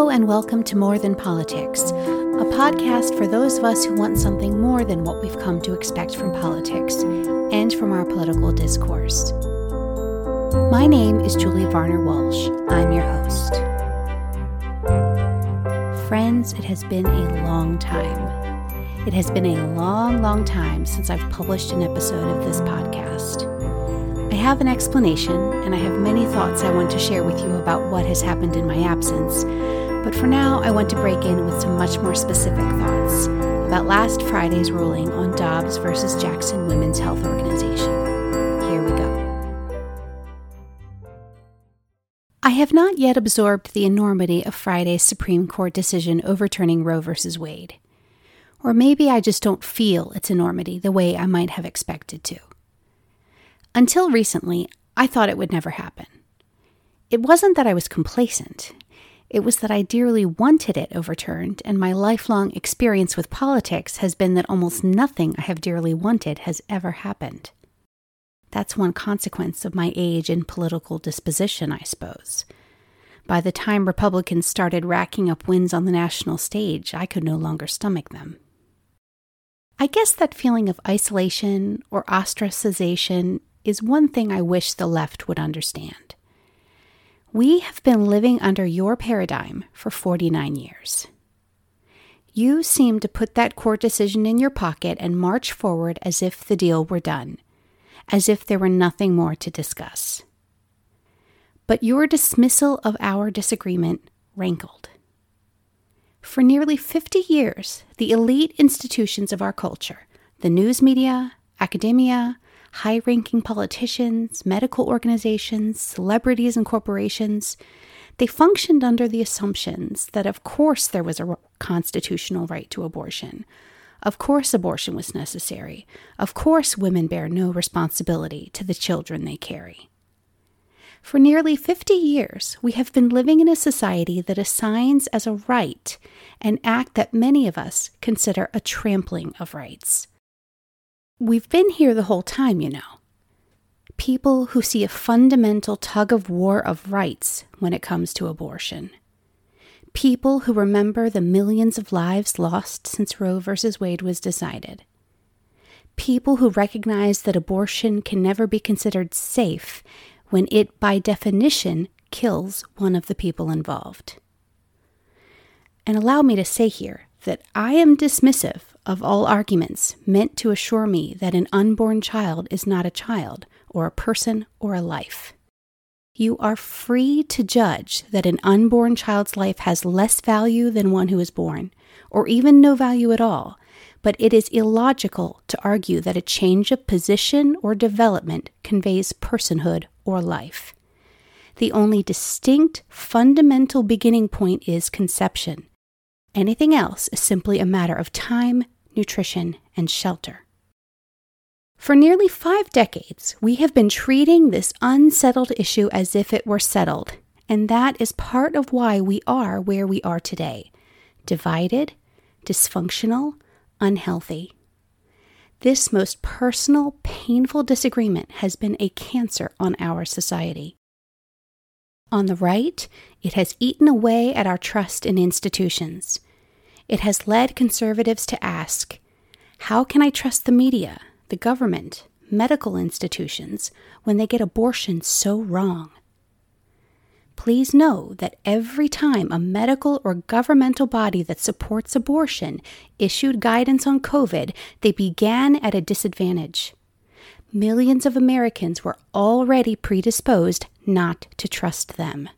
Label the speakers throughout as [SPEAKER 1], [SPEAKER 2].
[SPEAKER 1] Hello, and welcome to More Than Politics, a podcast for those of us who want something more than what we've come to expect from politics and from our political discourse. My name is Julie Varner Walsh. I'm your host. Friends, it has been a long time. It has been a long, long time since I've published an episode of this podcast. I have an explanation, and I have many thoughts I want to share with you about what has happened in my absence. But for now, I want to break in with some much more specific thoughts about last Friday's ruling on Dobbs versus Jackson Women's Health Organization. Here we go. I have not yet absorbed the enormity of Friday's Supreme Court decision overturning Roe versus Wade. Or maybe I just don't feel its enormity the way I might have expected to. Until recently, I thought it would never happen. It wasn't that I was complacent. It was that I dearly wanted it overturned, and my lifelong experience with politics has been that almost nothing I have dearly wanted has ever happened. That's one consequence of my age and political disposition, I suppose. By the time Republicans started racking up wins on the national stage, I could no longer stomach them. I guess that feeling of isolation or ostracization is one thing I wish the left would understand. We have been living under your paradigm for 49 years. You seem to put that court decision in your pocket and march forward as if the deal were done, as if there were nothing more to discuss. But your dismissal of our disagreement rankled. For nearly 50 years, the elite institutions of our culture, the news media, academia, high ranking politicians, medical organizations, celebrities, and corporations, they functioned under the assumptions that, of course, there was a constitutional right to abortion. Of course, abortion was necessary. Of course, women bear no responsibility to the children they carry. For nearly 50 years, we have been living in a society that assigns as a right an act that many of us consider a trampling of rights. We've been here the whole time, you know. People who see a fundamental tug of war of rights when it comes to abortion. People who remember the millions of lives lost since Roe v. Wade was decided. People who recognize that abortion can never be considered safe when it, by definition, kills one of the people involved. And allow me to say here that I am dismissive of all arguments meant to assure me that an unborn child is not a child, or a person, or a life. You are free to judge that an unborn child's life has less value than one who is born, or even no value at all, but it is illogical to argue that a change of position or development conveys personhood or life. The only distinct, fundamental beginning point is conception, Anything else is simply a matter of time, nutrition, and shelter. For nearly five decades, we have been treating this unsettled issue as if it were settled, and that is part of why we are where we are today divided, dysfunctional, unhealthy. This most personal, painful disagreement has been a cancer on our society. On the right, it has eaten away at our trust in institutions. It has led conservatives to ask how can I trust the media, the government, medical institutions when they get abortion so wrong? Please know that every time a medical or governmental body that supports abortion issued guidance on COVID, they began at a disadvantage millions of Americans were already predisposed not to trust them.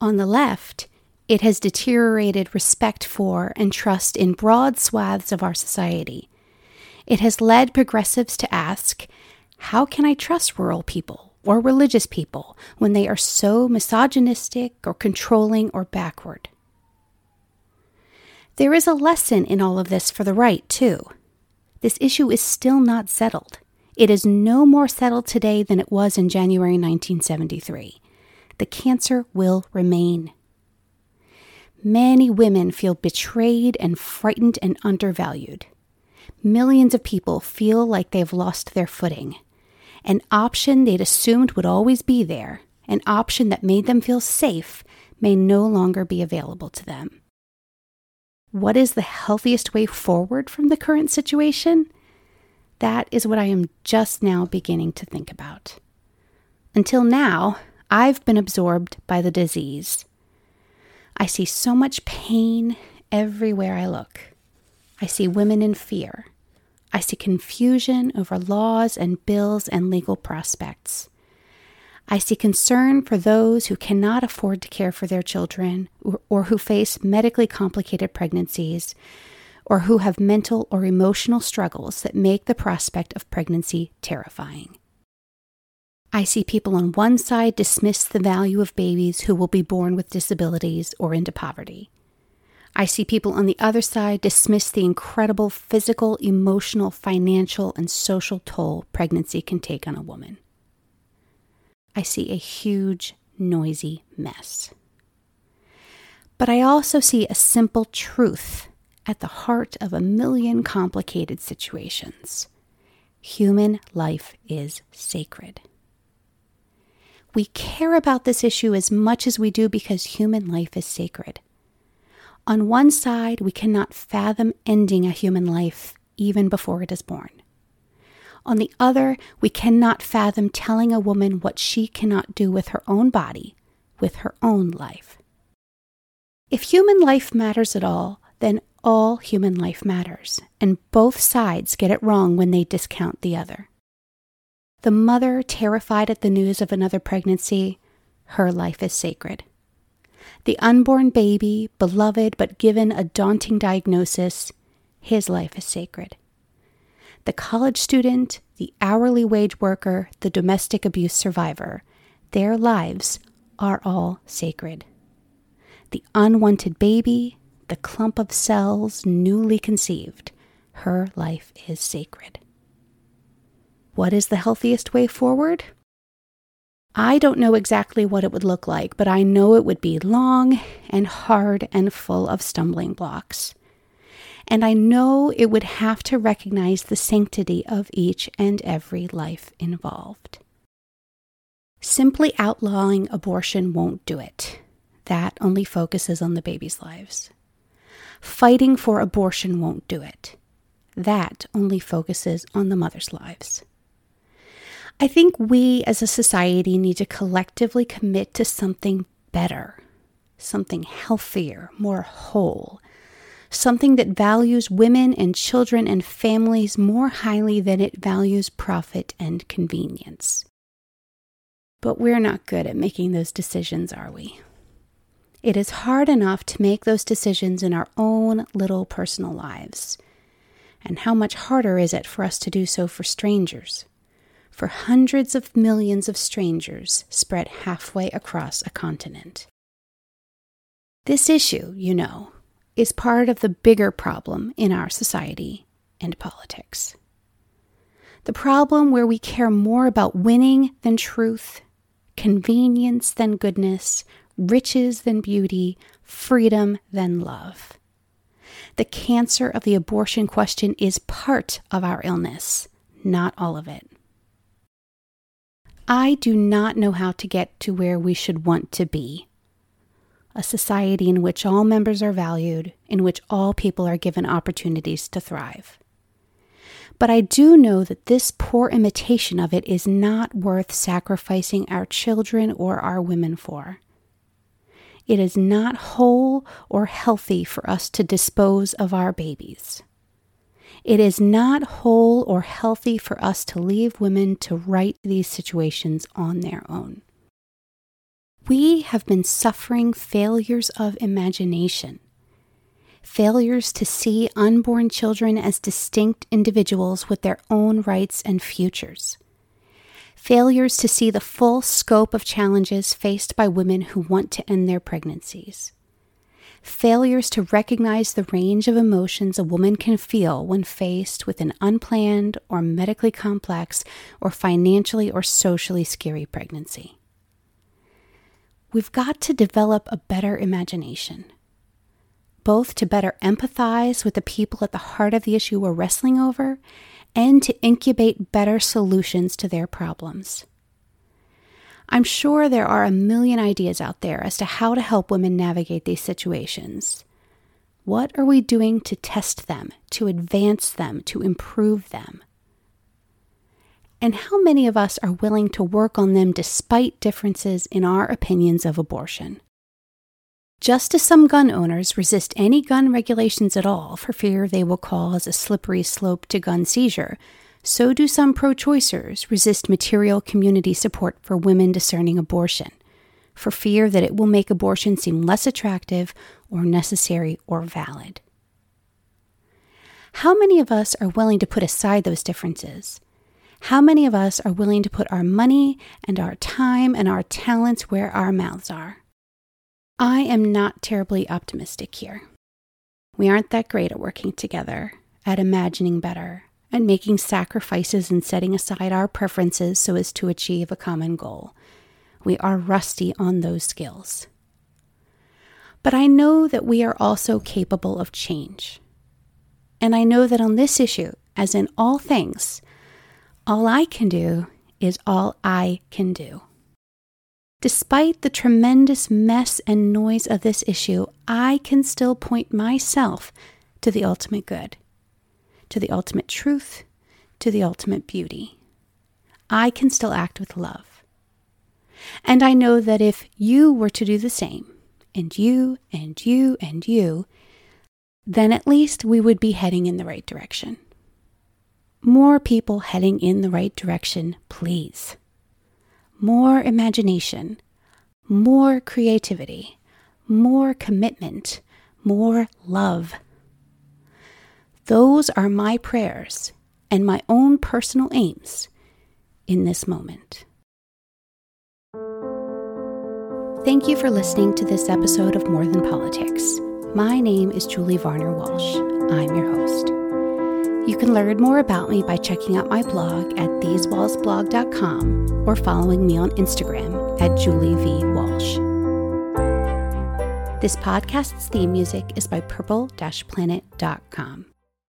[SPEAKER 1] On the left, it has deteriorated respect for and trust in broad swaths of our society. It has led progressives to ask, How can I trust rural people or religious people when they are so misogynistic or controlling or backward? There is a lesson in all of this for the right, too. This issue is still not settled. It is no more settled today than it was in January 1973. The cancer will remain. Many women feel betrayed and frightened and undervalued. Millions of people feel like they've lost their footing. An option they'd assumed would always be there, an option that made them feel safe, may no longer be available to them. What is the healthiest way forward from the current situation? That is what I am just now beginning to think about. Until now, I've been absorbed by the disease. I see so much pain everywhere I look. I see women in fear. I see confusion over laws and bills and legal prospects. I see concern for those who cannot afford to care for their children or, or, who face medically complicated pregnancies or who have mental or emotional struggles that make the prospect of pregnancy terrifying. I see people on one side dismiss the value of babies who will be born with disabilities or into poverty. I see people on the other side dismiss the incredible physical, emotional, financial, and social toll pregnancy can take on a woman. I see a huge, noisy mess. But I also see a simple truth at the heart of a million complicated situations. Human life is sacred. We care about this issue as much as we do because human life is sacred. On one side, we cannot fathom ending a human life even before it is born. On the other, we cannot fathom telling a woman what she cannot do with her own body, with her own life. If human life matters at all, then all human life matters, and both sides get it wrong when they discount the other. The mother, terrified at the news of another pregnancy, her life is sacred. The unborn baby, beloved but given a daunting diagnosis, his life is sacred the college student, the hourly wage worker, the domestic abuse survivor, their lives are all sacred. The unwanted baby, the clump of cells newly conceived, her life is sacred. What is the healthiest way forward? I don't know exactly what it would look like, but I know it would be long and hard and full of stumbling blocks and I know it would have to recognize the sanctity of each and every life involved. Simply outlawing abortion won't do it. That only focuses on the baby's lives. Fighting for abortion won't do it. That only focuses on the mother's lives. I think we as a society need to collectively commit to something better, something healthier, more whole, something that values women and children and families more highly than it values profit and convenience. But we're not good at making those decisions, are we? It is hard enough to make those decisions in our own little personal lives. And how much harder is it for us to do so for strangers? For hundreds of millions of strangers spread halfway across a continent. This issue, you know, is part of the bigger problem in our society and politics. The problem where we care more about winning than truth, convenience than goodness, riches than beauty, freedom than love. The cancer of the abortion question is part of our illness, not all of it. I do not know how to get to where we should want to be a society in which all members are valued, in which all people are given opportunities to thrive. But I do know that this poor imitation of it is not worth sacrificing our children or our women for. It is not whole or healthy for us to dispose of our babies. It is not whole or healthy for us to leave women to right these situations on their own. We have been suffering failures of imagination, failures to see unborn children as distinct individuals with their own rights and futures, failures to see the full scope of challenges faced by women who want to end their pregnancies, failures to recognize the range of emotions a woman can feel when faced with an unplanned or medically complex or financially or socially scary pregnancy. We've got to develop a better imagination, both to better empathize with the people at the heart of the issue we're wrestling over and to incubate better solutions to their problems. I'm sure there are a million ideas out there as to how to help women navigate these situations. What are we doing to test them, to advance them, to improve them? And how many of us are willing to work on them despite differences in our opinions of abortion? Just as some gun owners resist any gun regulations at all for fear they will cause a slippery slope to gun seizure, so do some pro choicers resist material community support for women discerning abortion, for fear that it will make abortion seem less attractive or necessary or valid. How many of us are willing to put aside those differences? How many of us are willing to put our money and our time and our talents where our mouths are? I am not terribly optimistic here. We aren't that great at working together, at imagining better, at making sacrifices and setting aside our preferences so as to achieve a common goal. We are rusty on those skills. But I know that we are also capable of change. And I know that on this issue, as in all things, all I can do is all I can do. Despite the tremendous mess and noise of this issue, I can still point myself to the ultimate good, to the ultimate truth, to the ultimate beauty. I can still act with love. And I know that if you were to do the same, and you, and you, and you, then at least we would be heading in the right direction. More people heading in the right direction, please. More imagination, more creativity, more commitment, more love. Those are my prayers and my own personal aims in this moment. Thank you for listening to this episode of More Than Politics. My name is Julie Varner Walsh. I'm your host. You can learn more about me by checking out my blog at thesewallsblog.com or following me on Instagram at Julie V. Walsh. This podcast's theme music is by purple-planet.com.